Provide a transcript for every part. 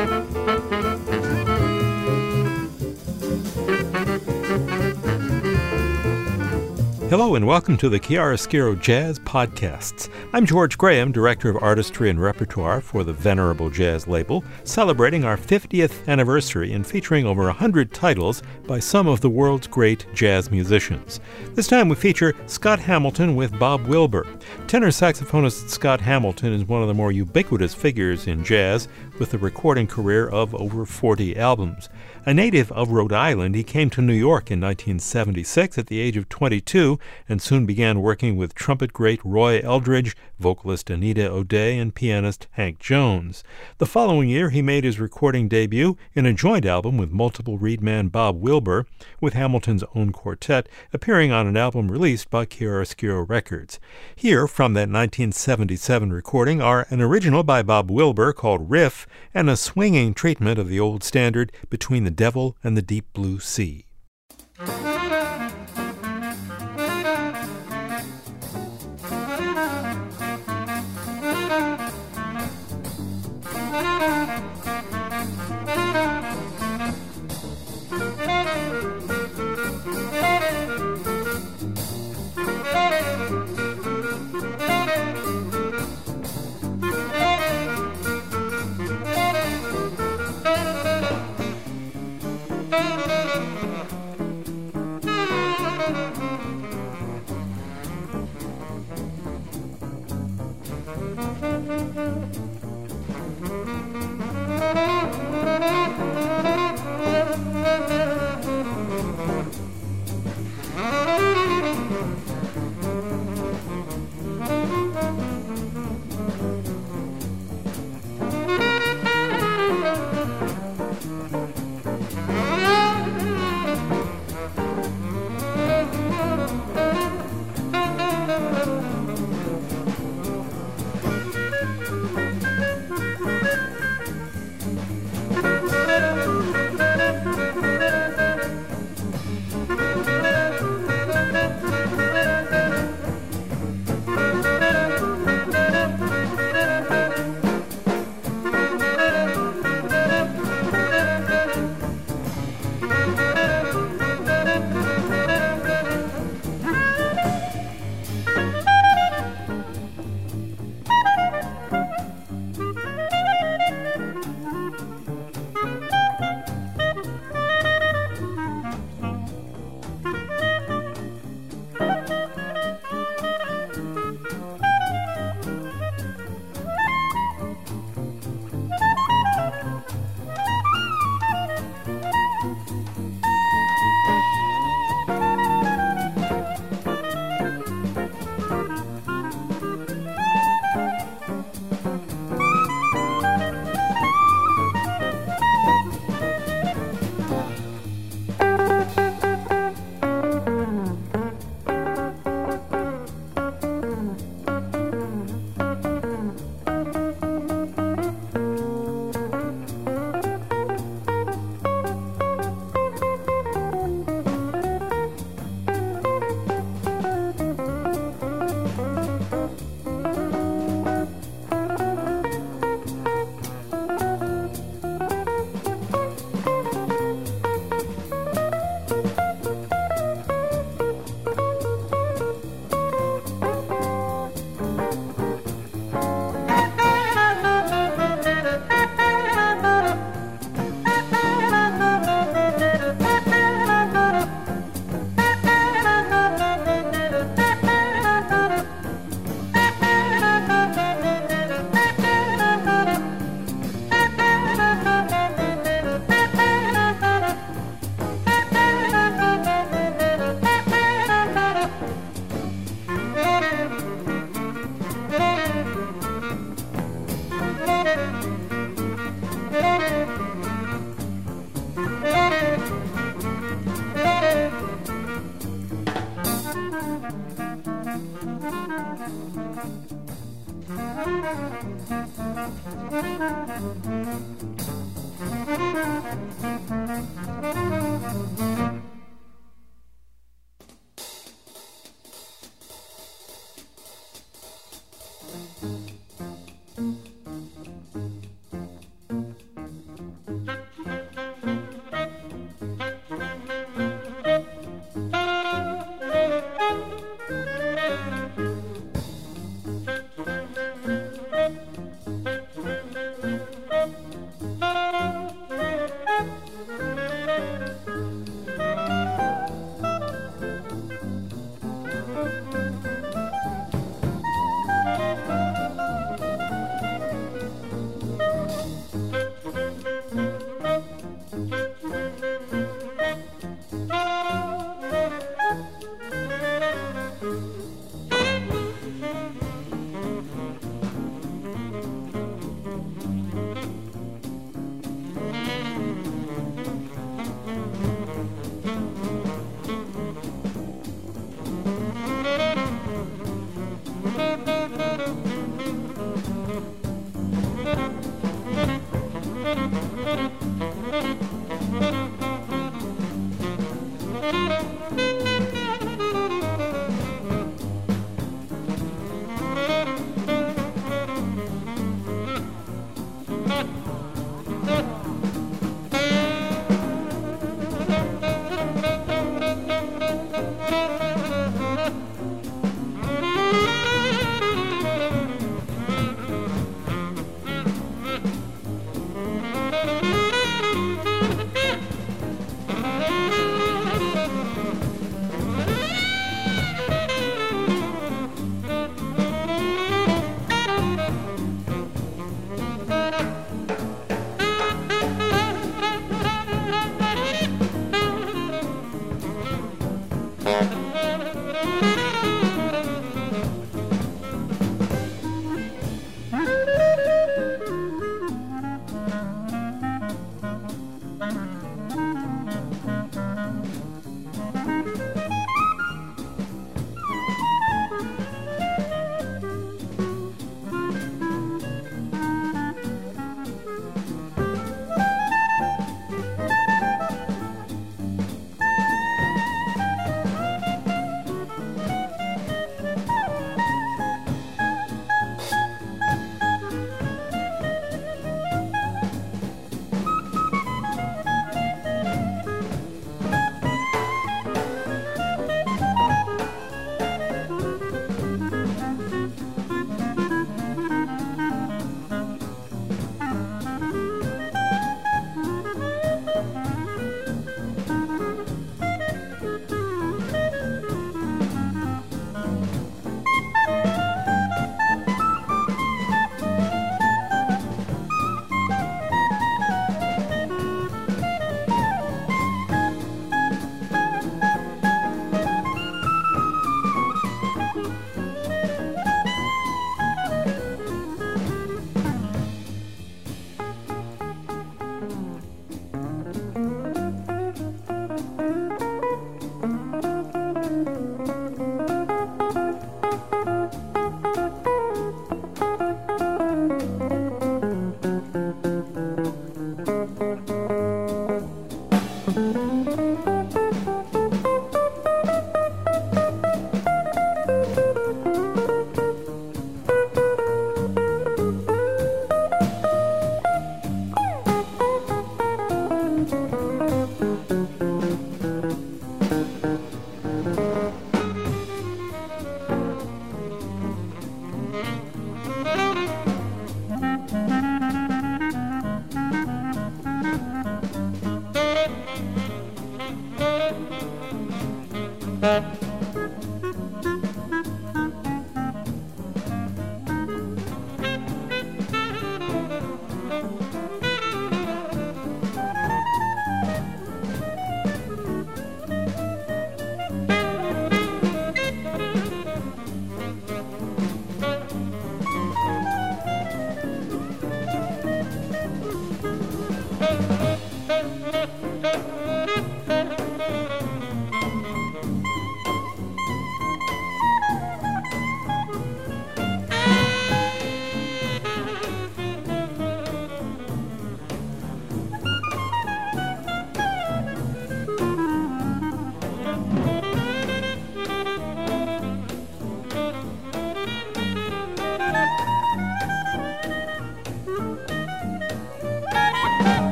Thank you. Hello and welcome to the Chiaroscuro Jazz Podcasts. I'm George Graham, Director of Artistry and Repertoire for the Venerable Jazz label, celebrating our 50th anniversary and featuring over 100 titles by some of the world's great jazz musicians. This time we feature Scott Hamilton with Bob Wilber. Tenor saxophonist Scott Hamilton is one of the more ubiquitous figures in jazz, with a recording career of over 40 albums. A native of Rhode Island, he came to New York in 1976 at the age of 22 and soon began working with trumpet great Roy Eldridge, vocalist Anita O'Day, and pianist Hank Jones. The following year, he made his recording debut in a joint album with multiple reed man Bob Wilber, with Hamilton's own quartet, appearing on an album released by Chiaroscuro Records. Here, from that 1977 recording, are an original by Bob Wilber called Riff and a swinging treatment of the old standard Between the the devil and the deep blue sea.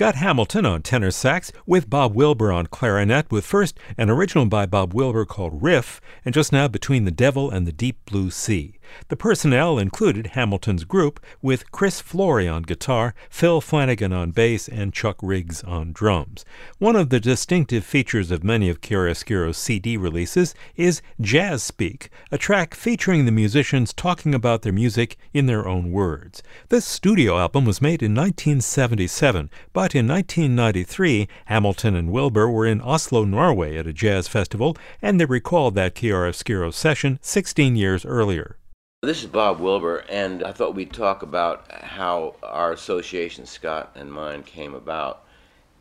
Scott Hamilton on tenor sax, with Bob Wilber on clarinet, with first an original by Bob Wilber called Riff, and just now Between the Devil and the Deep Blue Sea. The personnel included Hamilton's group, with Chris Flory on guitar, Phil Flanagan on bass, and Chuck Riggs on drums. One of the distinctive features of many of Chiaroscuro's CD releases is Jazz Speak, a track featuring the musicians talking about their music in their own words. This studio album was made in 1977, but in 1993, Hamilton and Wilber were in Oslo, Norway at a jazz festival, and they recalled that Chiaroscuro session 16 years earlier. This is Bob Wilber, and I thought we'd talk about how our association, Scott and mine, came about.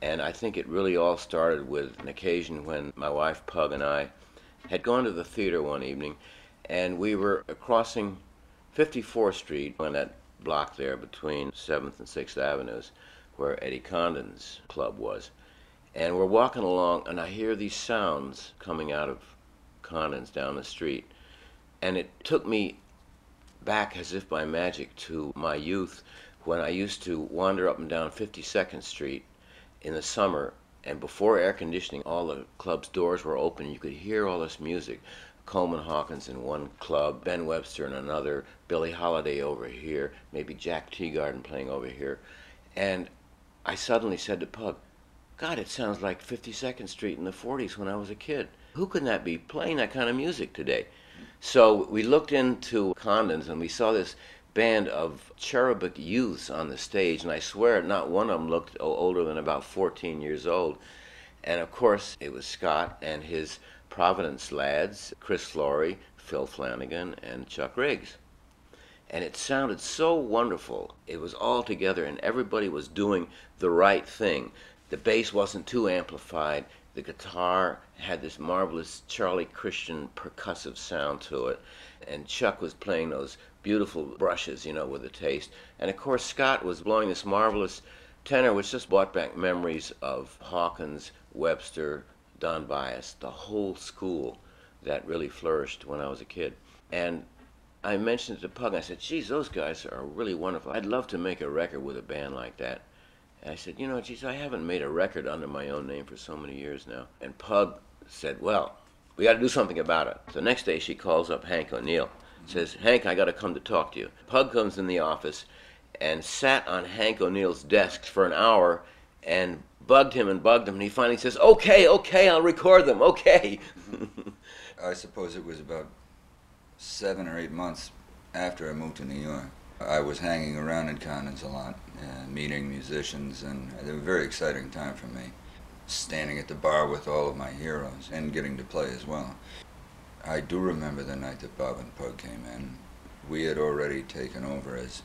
And I think it really all started with an occasion when my wife Pug and I had gone to the theater one evening, and we were crossing 54th Street on that block there between 7th and 6th Avenues, where Eddie Condon's club was. And we're walking along, and I hear these sounds coming out of Condon's down the street. And it took me back as if by magic to my youth when I used to wander up and down 52nd Street in the summer and before air conditioning all the club's doors were open you could hear all this music Coleman Hawkins in one club, Ben Webster in another, Billie Holiday over here, maybe Jack Teagarden playing over here. And I suddenly said to Pug, God, it sounds like 52nd Street in the 40s when I was a kid. Who can that be playing that kind of music today? So we looked into Condon's and we saw this band of cherubic youths on the stage, and I swear not one of them looked older than about 14 years old. And of course, it was Scott and his Providence lads, Chris Flory, Phil Flanagan, and Chuck Riggs. And it sounded so wonderful. It was all together, and everybody was doing the right thing. The bass wasn't too amplified. The guitar had this marvelous Charlie Christian percussive sound to it, and Chuck was playing those beautiful brushes, you know, with a taste. And of course, Scott was blowing this marvelous tenor, which just brought back memories of Hawkins, Webster, Don Byas, the whole school that really flourished when I was a kid. And I mentioned it to Pug. I said, "Geez, those guys are really wonderful. I'd love to make a record with a band like that." And I said, you know, geez, I haven't made a record under my own name for so many years now. And Pug said, well, we got to do something about it. So next day she calls up Hank O'Neill, says, Hank, I got to come to talk to you. Pug comes in the office and sat on Hank O'Neill's desk for an hour and bugged him and bugged him. And he finally says, okay, okay, I'll record them, okay. I suppose it was about seven or eight months after I moved to New York. I was hanging around in Condon's a lot, meeting musicians, and it was a very exciting time for me. Standing at the bar with all of my heroes and getting to play as well. I do remember the night that Bob and Pug came in. We had already taken over as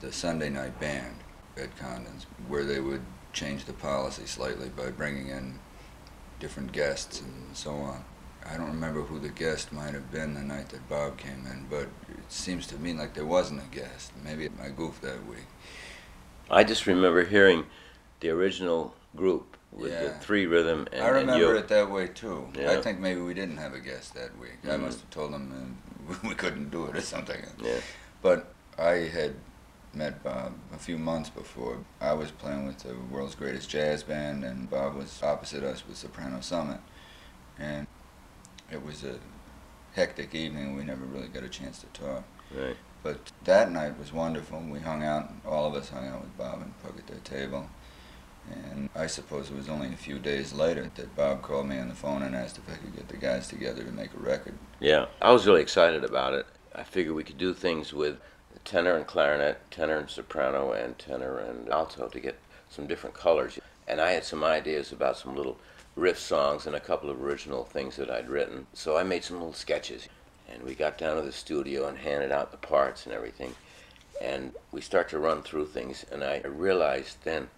the Sunday night band at Condon's, where they would change the policy slightly by bringing in different guests and so on. I don't remember who the guest might have been the night that Bob came in, but it seems to me like there wasn't a guest. Maybe I goofed that week. I just remember hearing the original group with Yeah. the three rhythm and, I and remember you. it that way too. I think maybe we didn't have a guest that week. I Mhm. must have told them we couldn't do it or something. Yeah. But I had met Bob a few months before. I was playing with the world's greatest jazz band, and Bob was opposite us with Soprano Summit. And it was a hectic evening. We never really got a chance to talk. Right. But that night was wonderful. We hung out, all of us hung out with Bob and Pug at their table. And I suppose it was only a few days later that Bob called me on the phone and asked if I could get the guys together to make a record. Yeah, I was really excited about it. I figured we could do things with tenor and clarinet, tenor and soprano, and tenor and alto to get some different colors. And I had some ideas about some little riff songs and a couple of original things that I'd written. So I made some little sketches. And we got down to the studio and handed out the parts and everything. And we start to run through things. And I realized then,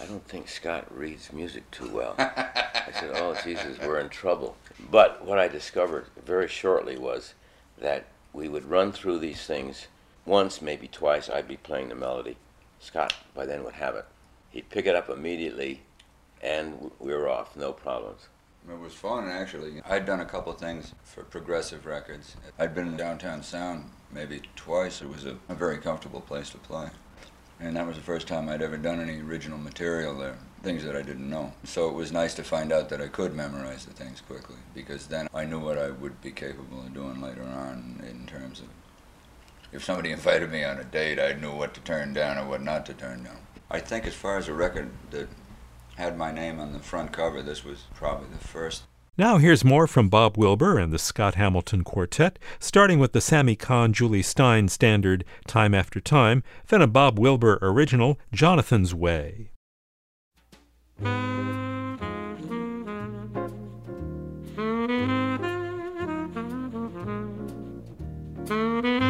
I don't think Scott reads music too well. I said, "Oh Jesus, we're in trouble." But what I discovered very shortly was that we would run through these things once, maybe twice. I'd be playing the melody. Scott by then would have it. He'd pick it up immediately, and we were off, no problems. It was fun, actually. I'd done a couple things for Progressive Records. I'd been in Downtown Sound maybe twice. It was a, a very comfortable place to play. And that was the first time I'd ever done any original material there, things that I didn't know. So it was nice to find out that I could memorize the things quickly, because then I knew what I would be capable of doing later on in terms of if somebody invited me on a date, I knew what to turn down and what not to turn down. I think as far as a record that had my name on the front cover. This was probably the first. Now here's more from Bob Wilber and the Scott Hamilton Quartet, starting with the Sammy Cahn Jule Styne standard Time After Time, then a Bob Wilber original, Jonathan's Way.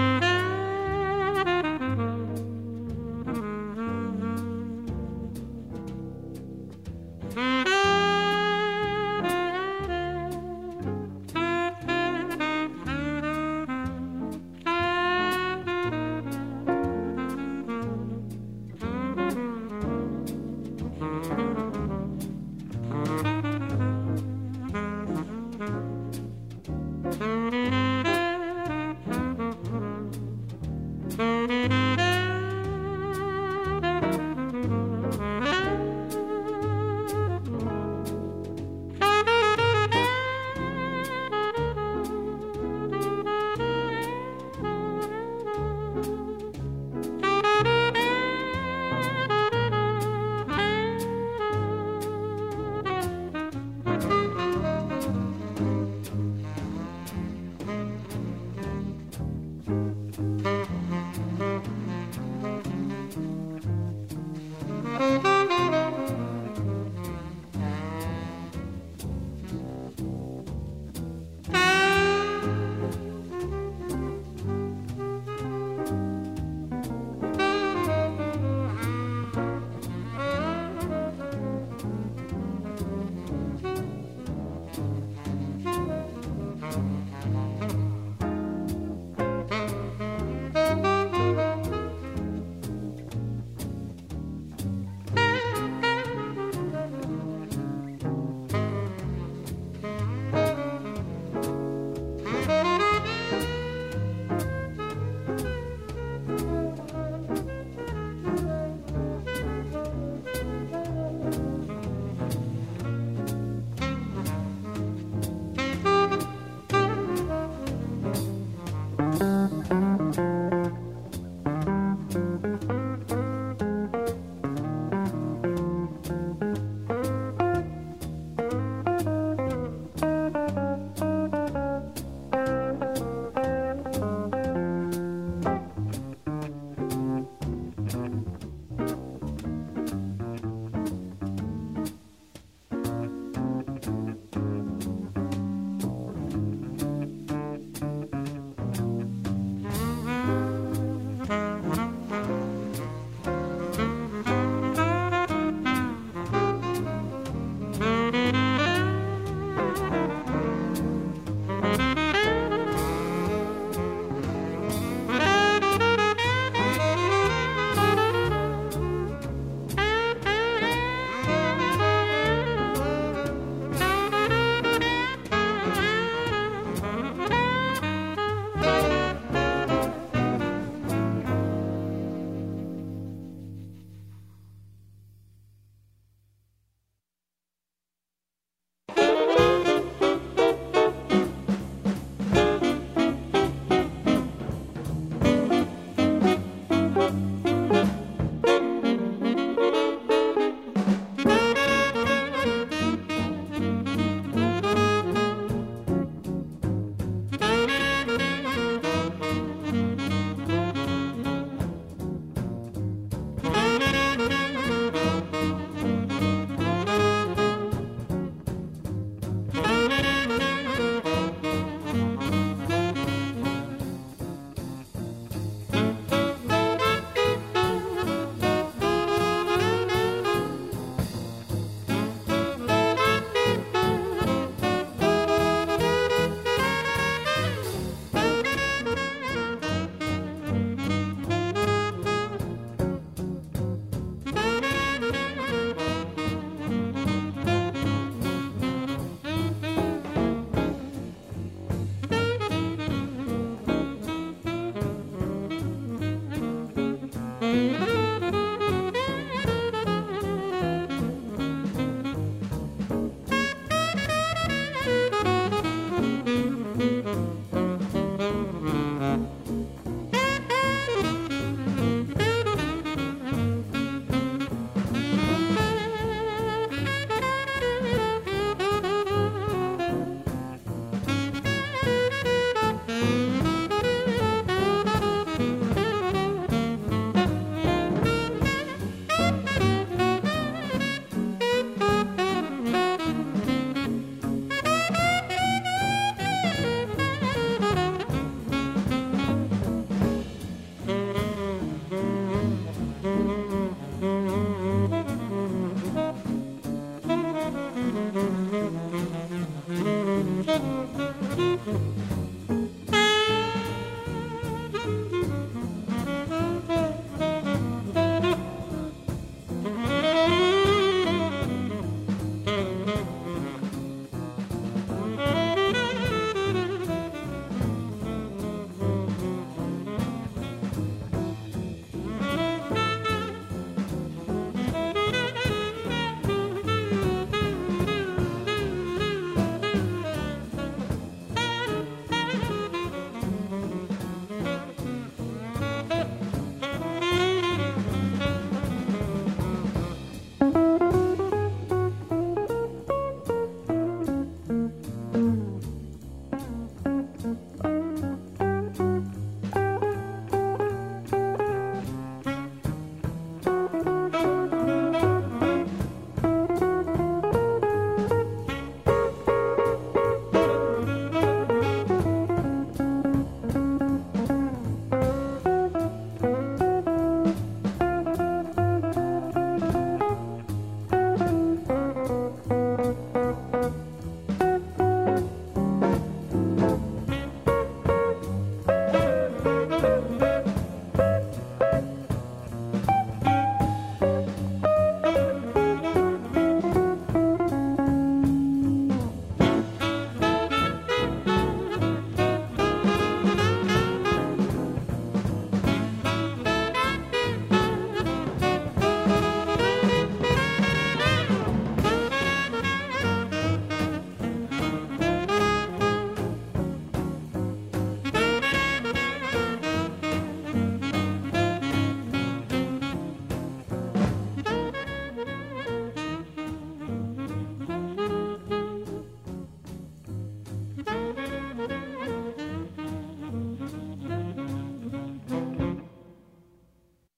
Mm-hmm.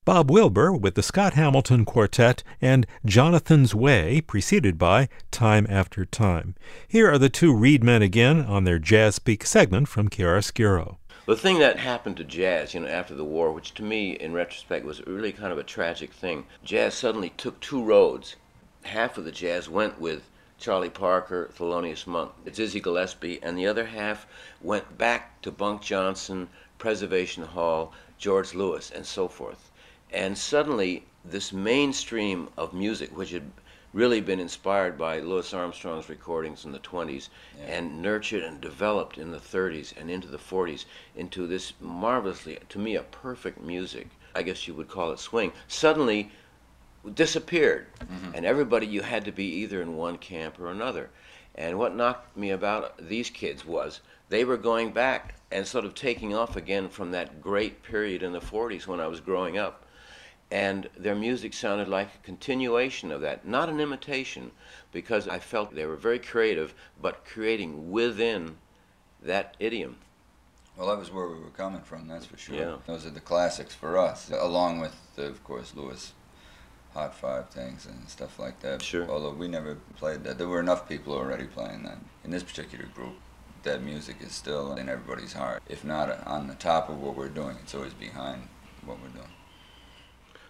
Bob Wilber with the Scott Hamilton Quartet and Jonathan's Way, preceded by Time After Time. Here are the two Reed men again on their Jazz Speak segment from Chiaroscuro. The thing that happened to jazz, you know, after the war, which to me, in retrospect, was really kind of a tragic thing, jazz suddenly took two roads. Half of the jazz went with Charlie Parker, Thelonious Monk, Dizzy Gillespie, and the other half went back to Bunk Johnson, Preservation Hall, George Lewis, and so forth. And suddenly, this mainstream of music, which had really been inspired by Louis Armstrong's recordings in the 20s yeah. and nurtured and developed in the 30s and into the 40s into this marvelously, to me, a perfect music. I guess you would call it swing. Suddenly disappeared. Mm-hmm. And everybody, you had to be either in one camp or another. And what knocked me about these kids was they were going back and sort of taking off again from that great period in the 40s when I was growing up and their music sounded like a continuation of that, not an imitation, because I felt they were very creative, but creating within that idiom. Well, that was where we were coming from, that's for sure. Yeah. Those are the classics for us, along with, of course, Louis Hot Five things and stuff like that. Sure. Although we never played that. There were enough people already playing that. In this particular group, that music is still in everybody's heart. If not on the top of what we're doing, it's always behind what we're doing.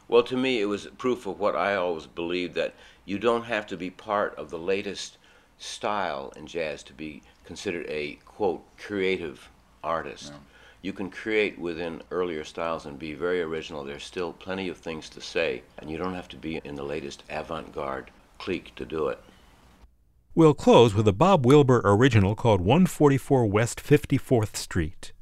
Well, to me, it was proof of what I always believed that you don't have to be part of the latest style in jazz to be considered a quote creative artist. No. You can create within earlier styles and be very original. There's still plenty of things to say, and you don't have to be in the latest avant garde clique to do it. We'll close with a Bob Wilber original called 144 West 54th Street.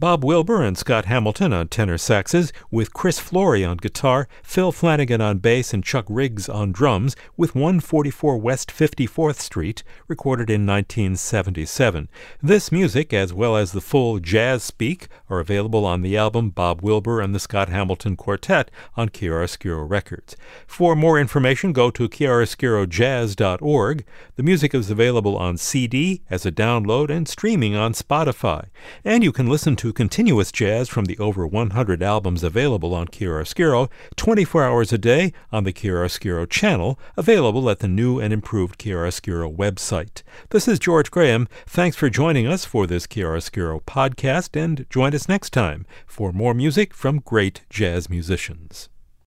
Bob Wilber and Scott Hamilton on tenor saxes, with Chris Flory on guitar, Phil Flanagan on bass, and Chuck Riggs on drums, with 144 West 54th Street, recorded in 1977. This music, as well as the full Jazz Speak, are available on the album Bob Wilber and the Scott Hamilton Quartet on Chiaroscuro Records. For more information, go to chiaroscurojazz.org. The music is available on CD, as a download, and streaming on Spotify. And you can listen continuous jazz from the over 100 albums available on Chiaroscuro 24 hours a day on the Chiaroscuro channel, available at the new and improved Chiaroscuro website. This is George Graham. Thanks for joining us for this Chiaroscuro podcast, and join us next time for more music from great jazz musicians.